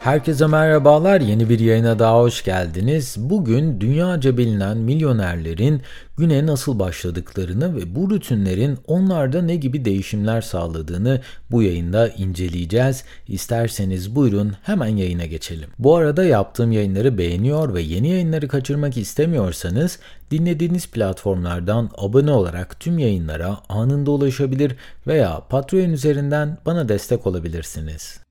Herkese merhabalar. Yeni bir yayına daha hoş geldiniz. Bugün dünyaca bilinen milyonerlerin güne nasıl başladıklarını ve bu rutinlerin onlarda ne gibi değişimler sağladığını bu yayında inceleyeceğiz. İsterseniz buyurun hemen yayına geçelim. Bu arada yaptığım yayınları beğeniyor ve yeni yayınları kaçırmak istemiyorsanız dinlediğiniz platformlardan abone olarak tüm yayınlara anında ulaşabilir veya Patreon üzerinden bana destek olabilirsiniz.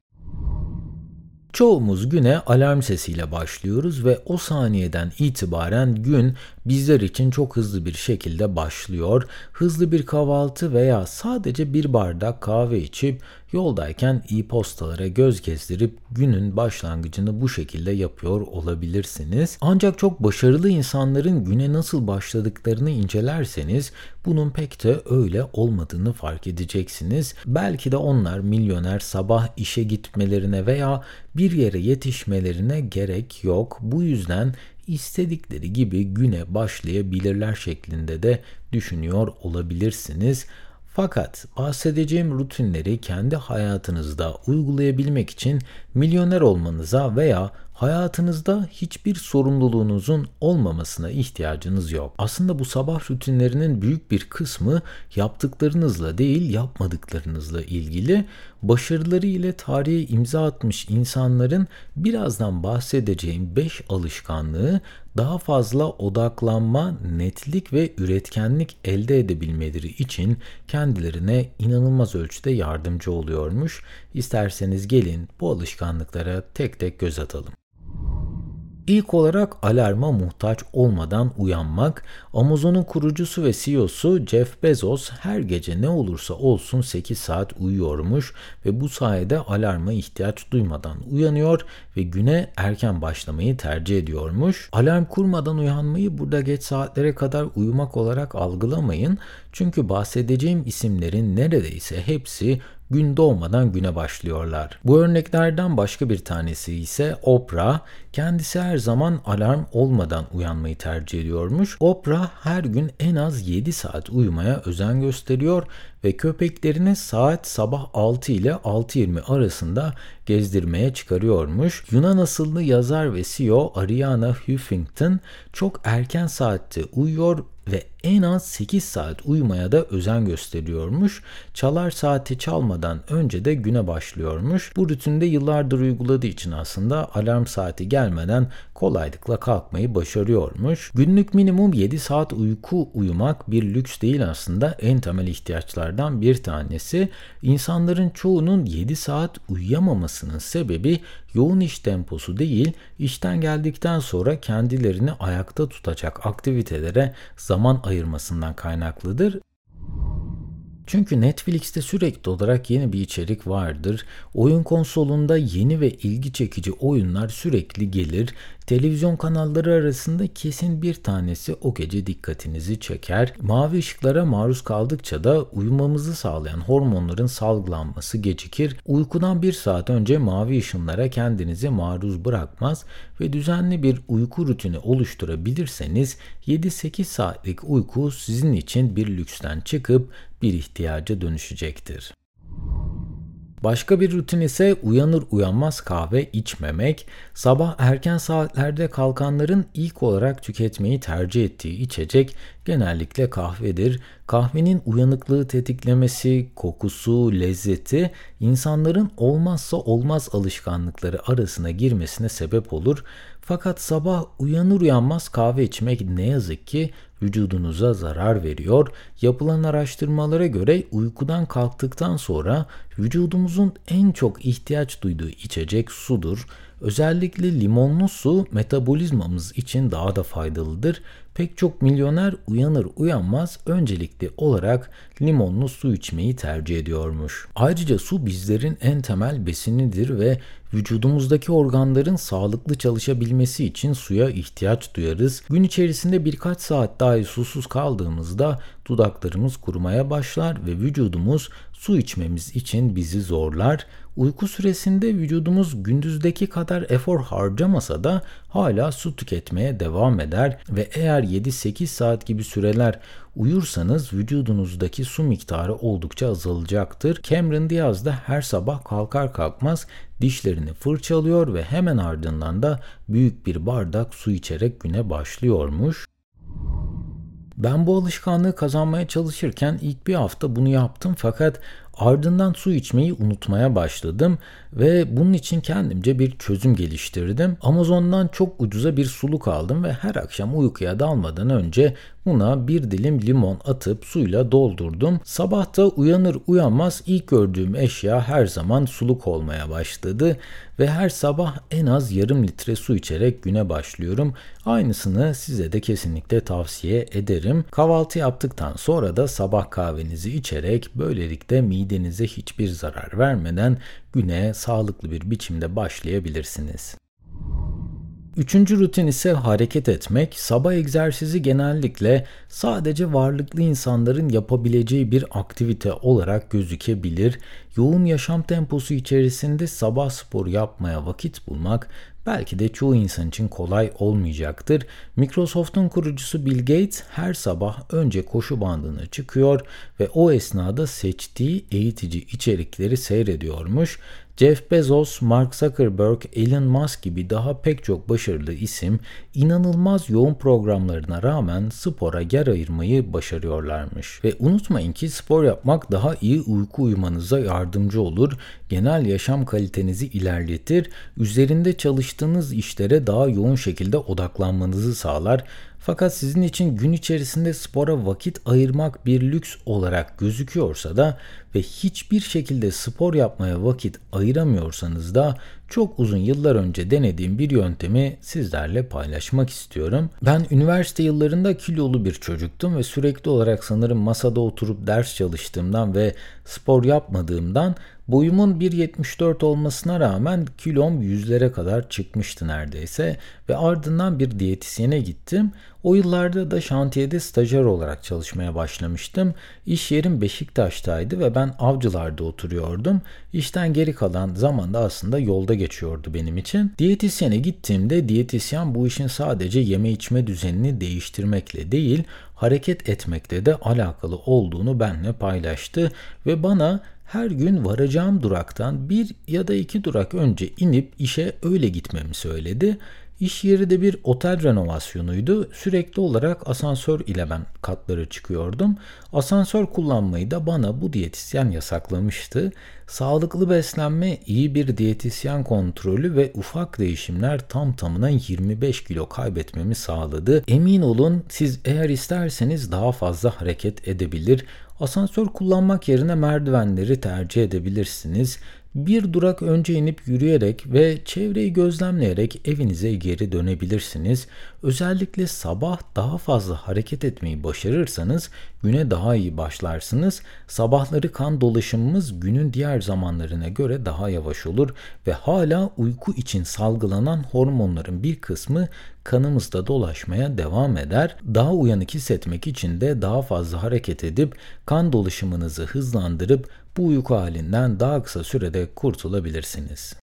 Çoğumuz güne alarm sesiyle başlıyoruz ve o saniyeden itibaren gün bizler için çok hızlı bir şekilde başlıyor. Hızlı bir kahvaltı veya sadece bir bardak kahve içip yoldayken e-postalara göz gezdirip günün başlangıcını bu şekilde yapıyor olabilirsiniz. Ancak çok başarılı insanların güne nasıl başladıklarını incelerseniz bunun pek de öyle olmadığını fark edeceksiniz. Belki de onlar milyoner sabah işe gitmelerine veya bir yere yetişmelerine gerek yok. Bu yüzden istedikleri gibi güne başlayabilirler şeklinde de düşünüyor olabilirsiniz. Fakat bahsedeceğim rutinleri kendi hayatınızda uygulayabilmek için milyoner olmanıza veya hayatınızda hiçbir sorumluluğunuzun olmamasına ihtiyacınız yok. Aslında bu sabah rutinlerinin büyük bir kısmı yaptıklarınızla değil yapmadıklarınızla ilgili. Başarıları ile tarihe imza atmış insanların birazdan bahsedeceğim 5 alışkanlığı daha fazla odaklanma, netlik ve üretkenlik elde edebilmeleri için kendilerine inanılmaz ölçüde yardımcı oluyormuş. İsterseniz gelin bu alışkanlıklara tek tek göz atalım. İlk olarak alarma muhtaç olmadan uyanmak. Amazon'un kurucusu ve CEO'su Jeff Bezos her gece ne olursa olsun 8 saat uyuyormuş ve bu sayede alarma ihtiyaç duymadan uyanıyor ve güne erken başlamayı tercih ediyormuş. Alarm kurmadan uyanmayı burada geç saatlere kadar uyumak olarak algılamayın. Çünkü bahsedeceğim isimlerin neredeyse hepsi gün doğmadan güne başlıyorlar. Bu örneklerden başka bir tanesi ise Oprah. Kendisi her zaman alarm olmadan uyanmayı tercih ediyormuş. Oprah her gün en az 7 saat uyumaya özen gösteriyor ve köpeklerini saat sabah 6 ile 6.20 arasında gezdirmeye çıkarıyormuş. Yunan asıllı yazar ve CEO Ariana Huffington çok erken saatte uyuyor ve en az 8 saat uyumaya da özen gösteriyormuş. Çalar saati çalmadan önce de güne başlıyormuş. Bu rutinde yıllardır uyguladığı için aslında alarm saati gelmeden kolaylıkla kalkmayı başarıyormuş. Günlük minimum 7 saat uyku uyumak bir lüks değil aslında en temel ihtiyaçlardan bir tanesi. İnsanların çoğunun 7 saat uyuyamamasının sebebi yoğun iş temposu değil, işten geldikten sonra kendilerini ayakta tutacak aktivitelere zaman ayırmasından kaynaklıdır. Çünkü Netflix'te sürekli olarak yeni bir içerik vardır. Oyun konsolunda yeni ve ilgi çekici oyunlar sürekli gelir. Televizyon kanalları arasında kesin bir tanesi o gece dikkatinizi çeker. Mavi ışıklara maruz kaldıkça da uyumamızı sağlayan hormonların salgılanması gecikir. Uykudan bir saat önce mavi ışınlara kendinizi maruz bırakmaz ve düzenli bir uyku rutini oluşturabilirseniz 7-8 saatlik uyku sizin için bir lüksten çıkıp bir ihtiyaca dönüşecektir. Başka bir rutin ise uyanır uyanmaz kahve içmemek. Sabah erken saatlerde kalkanların ilk olarak tüketmeyi tercih ettiği içecek genellikle kahvedir. Kahvenin uyanıklığı tetiklemesi, kokusu, lezzeti insanların olmazsa olmaz alışkanlıkları arasına girmesine sebep olur. Fakat sabah uyanır uyanmaz kahve içmek ne yazık ki vücudunuza zarar veriyor. Yapılan araştırmalara göre uykudan kalktıktan sonra vücudumuzun en çok ihtiyaç duyduğu içecek sudur. Özellikle limonlu su metabolizmamız için daha da faydalıdır. Pek çok milyoner uyanır uyanmaz öncelikli olarak limonlu su içmeyi tercih ediyormuş. Ayrıca su bizlerin en temel besinidir ve vücudumuzdaki organların sağlıklı çalışabilmesi için suya ihtiyaç duyarız. Gün içerisinde birkaç saat dahi susuz kaldığımızda dudaklarımız kurumaya başlar ve vücudumuz su içmemiz için bizi zorlar. Uyku süresinde vücudumuz gündüzdeki kadar efor harcamasa da hala su tüketmeye devam eder ve eğer 7-8 saat gibi süreler Uyursanız vücudunuzdaki su miktarı oldukça azalacaktır. Cameron Diaz da her sabah kalkar kalkmaz dişlerini fırçalıyor ve hemen ardından da büyük bir bardak su içerek güne başlıyormuş. Ben bu alışkanlığı kazanmaya çalışırken ilk bir hafta bunu yaptım fakat ardından su içmeyi unutmaya başladım ve bunun için kendimce bir çözüm geliştirdim. Amazon'dan çok ucuza bir suluk aldım ve her akşam uykuya dalmadan önce buna bir dilim limon atıp suyla doldurdum. Sabahta uyanır uyanmaz ilk gördüğüm eşya her zaman suluk olmaya başladı ve her sabah en az yarım litre su içerek güne başlıyorum. Aynısını size de kesinlikle tavsiye ederim. Kahvaltı yaptıktan sonra da sabah kahvenizi içerek böylelikle midenize hiçbir zarar vermeden güne sağlıklı bir biçimde başlayabilirsiniz. Üçüncü rutin ise hareket etmek. Sabah egzersizi genellikle sadece varlıklı insanların yapabileceği bir aktivite olarak gözükebilir. Yoğun yaşam temposu içerisinde sabah spor yapmaya vakit bulmak belki de çoğu insan için kolay olmayacaktır. Microsoft'un kurucusu Bill Gates her sabah önce koşu bandına çıkıyor ve o esnada seçtiği eğitici içerikleri seyrediyormuş. Jeff Bezos, Mark Zuckerberg, Elon Musk gibi daha pek çok başarılı isim inanılmaz yoğun programlarına rağmen spora yer ayırmayı başarıyorlarmış. Ve unutmayın ki spor yapmak daha iyi uyku uyumanıza yardımcı olur, genel yaşam kalitenizi ilerletir, üzerinde çalıştığınız işlere daha yoğun şekilde odaklanmanızı sağlar fakat sizin için gün içerisinde spora vakit ayırmak bir lüks olarak gözüküyorsa da ve hiçbir şekilde spor yapmaya vakit ayıramıyorsanız da çok uzun yıllar önce denediğim bir yöntemi sizlerle paylaşmak istiyorum. Ben üniversite yıllarında kilolu bir çocuktum ve sürekli olarak sanırım masada oturup ders çalıştığımdan ve spor yapmadığımdan boyumun 1.74 olmasına rağmen kilom yüzlere kadar çıkmıştı neredeyse ve ardından bir diyetisyene gittim. O yıllarda da şantiyede stajyer olarak çalışmaya başlamıştım. İş yerim Beşiktaş'taydı ve ben avcılarda oturuyordum. İşten geri kalan zamanda aslında yolda geçiyordu benim için. Diyetisyene gittiğimde diyetisyen bu işin sadece yeme içme düzenini değiştirmekle değil, hareket etmekle de alakalı olduğunu benimle paylaştı ve bana her gün varacağım duraktan bir ya da iki durak önce inip işe öyle gitmemi söyledi. İş yeri de bir otel renovasyonuydu. Sürekli olarak asansör ile ben katlara çıkıyordum. Asansör kullanmayı da bana bu diyetisyen yasaklamıştı. Sağlıklı beslenme, iyi bir diyetisyen kontrolü ve ufak değişimler tam tamına 25 kilo kaybetmemi sağladı. Emin olun siz eğer isterseniz daha fazla hareket edebilir, Asansör kullanmak yerine merdivenleri tercih edebilirsiniz. Bir durak önce inip yürüyerek ve çevreyi gözlemleyerek evinize geri dönebilirsiniz. Özellikle sabah daha fazla hareket etmeyi başarırsanız güne daha iyi başlarsınız. Sabahları kan dolaşımımız günün diğer zamanlarına göre daha yavaş olur ve hala uyku için salgılanan hormonların bir kısmı kanımızda dolaşmaya devam eder. Daha uyanık hissetmek için de daha fazla hareket edip kan dolaşımınızı hızlandırıp bu uyku halinden daha kısa sürede kurtulabilirsiniz.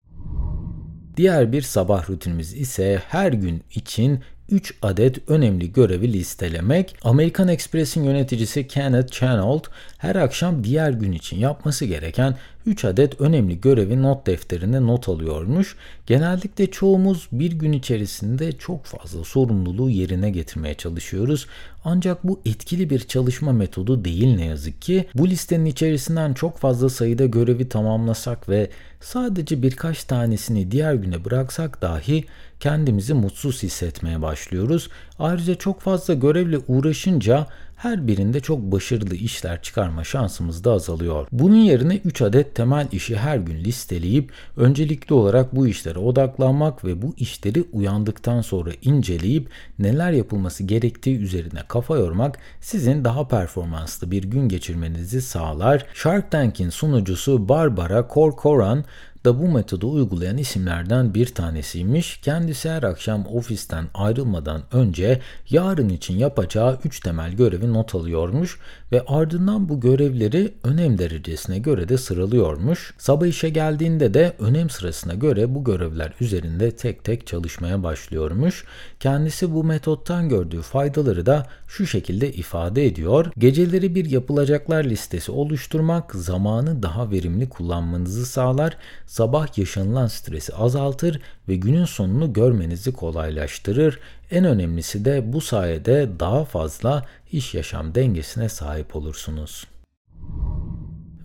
Diğer bir sabah rutinimiz ise her gün için 3 adet önemli görevi listelemek. Amerikan Express'in yöneticisi Kenneth Chenault her akşam diğer gün için yapması gereken 3 adet önemli görevi not defterine not alıyormuş. Genellikle çoğumuz bir gün içerisinde çok fazla sorumluluğu yerine getirmeye çalışıyoruz. Ancak bu etkili bir çalışma metodu değil ne yazık ki. Bu listenin içerisinden çok fazla sayıda görevi tamamlasak ve sadece birkaç tanesini diğer güne bıraksak dahi kendimizi mutsuz hissetmeye başlıyoruz. Ayrıca çok fazla görevle uğraşınca her birinde çok başarılı işler çıkarma şansımız da azalıyor. Bunun yerine 3 adet temel işi her gün listeleyip öncelikli olarak bu işlere odaklanmak ve bu işleri uyandıktan sonra inceleyip neler yapılması gerektiği üzerine kafa yormak sizin daha performanslı bir gün geçirmenizi sağlar. Shark Tank'in sunucusu Barbara Corcoran da bu metodu uygulayan isimlerden bir tanesiymiş. Kendisi her akşam ofisten ayrılmadan önce yarın için yapacağı 3 temel görevi not alıyormuş ve ardından bu görevleri önem derecesine göre de sıralıyormuş. Sabah işe geldiğinde de önem sırasına göre bu görevler üzerinde tek tek çalışmaya başlıyormuş. Kendisi bu metottan gördüğü faydaları da şu şekilde ifade ediyor. Geceleri bir yapılacaklar listesi oluşturmak zamanı daha verimli kullanmanızı sağlar, sabah yaşanılan stresi azaltır ve günün sonunu görmenizi kolaylaştırır. En önemlisi de bu sayede daha fazla iş yaşam dengesine sahip olursunuz.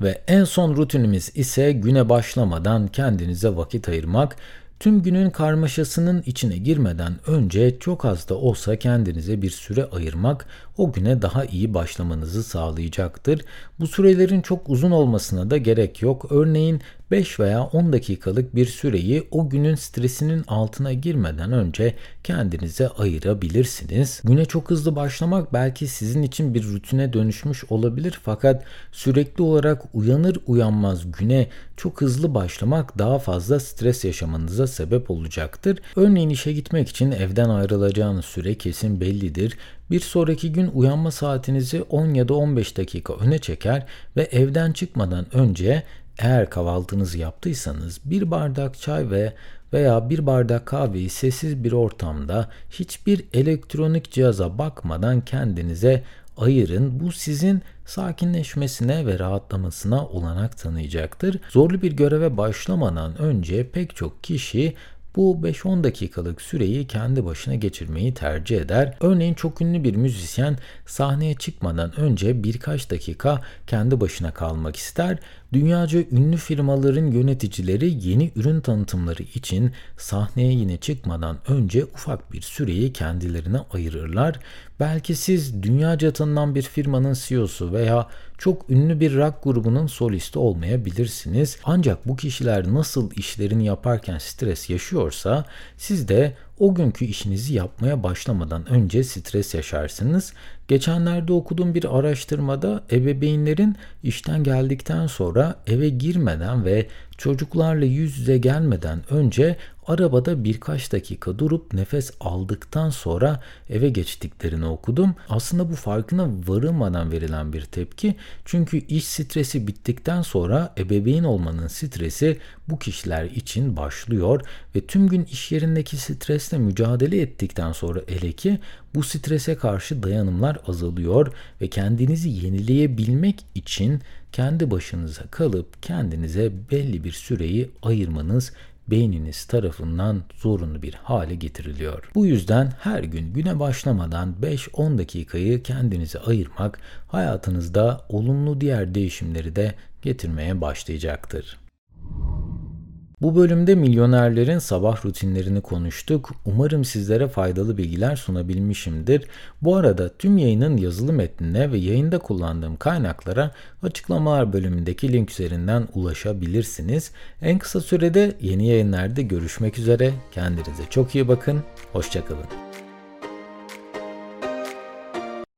Ve en son rutinimiz ise güne başlamadan kendinize vakit ayırmak. Tüm günün karmaşasının içine girmeden önce çok az da olsa kendinize bir süre ayırmak o güne daha iyi başlamanızı sağlayacaktır. Bu sürelerin çok uzun olmasına da gerek yok. Örneğin 5 veya 10 dakikalık bir süreyi o günün stresinin altına girmeden önce kendinize ayırabilirsiniz. Güne çok hızlı başlamak belki sizin için bir rutine dönüşmüş olabilir fakat sürekli olarak uyanır uyanmaz güne çok hızlı başlamak daha fazla stres yaşamanıza sebep olacaktır. Örneğin işe gitmek için evden ayrılacağınız süre kesin bellidir bir sonraki gün uyanma saatinizi 10 ya da 15 dakika öne çeker ve evden çıkmadan önce eğer kahvaltınızı yaptıysanız bir bardak çay ve veya bir bardak kahveyi sessiz bir ortamda hiçbir elektronik cihaza bakmadan kendinize ayırın. Bu sizin sakinleşmesine ve rahatlamasına olanak tanıyacaktır. Zorlu bir göreve başlamadan önce pek çok kişi bu 5-10 dakikalık süreyi kendi başına geçirmeyi tercih eder. Örneğin çok ünlü bir müzisyen sahneye çıkmadan önce birkaç dakika kendi başına kalmak ister. Dünyaca ünlü firmaların yöneticileri yeni ürün tanıtımları için sahneye yine çıkmadan önce ufak bir süreyi kendilerine ayırırlar. Belki siz dünyaca tanınan bir firmanın CEO'su veya çok ünlü bir rock grubunun solisti olmayabilirsiniz. Ancak bu kişiler nasıl işlerini yaparken stres yaşıyorsa siz de o günkü işinizi yapmaya başlamadan önce stres yaşarsınız. Geçenlerde okuduğum bir araştırmada ebeveynlerin işten geldikten sonra eve girmeden ve çocuklarla yüz yüze gelmeden önce arabada birkaç dakika durup nefes aldıktan sonra eve geçtiklerini okudum. Aslında bu farkına varılmadan verilen bir tepki. Çünkü iş stresi bittikten sonra ebeveyn olmanın stresi bu kişiler için başlıyor ve tüm gün iş yerindeki stresle mücadele ettikten sonra ele ki bu strese karşı dayanımlar azalıyor ve kendinizi yenileyebilmek için kendi başınıza kalıp kendinize belli bir süreyi ayırmanız beyniniz tarafından zorunlu bir hale getiriliyor. Bu yüzden her gün güne başlamadan 5-10 dakikayı kendinize ayırmak hayatınızda olumlu diğer değişimleri de getirmeye başlayacaktır. Bu bölümde milyonerlerin sabah rutinlerini konuştuk. Umarım sizlere faydalı bilgiler sunabilmişimdir. Bu arada tüm yayının yazılı metnine ve yayında kullandığım kaynaklara açıklamalar bölümündeki link üzerinden ulaşabilirsiniz. En kısa sürede yeni yayınlarda görüşmek üzere. Kendinize çok iyi bakın. Hoşçakalın.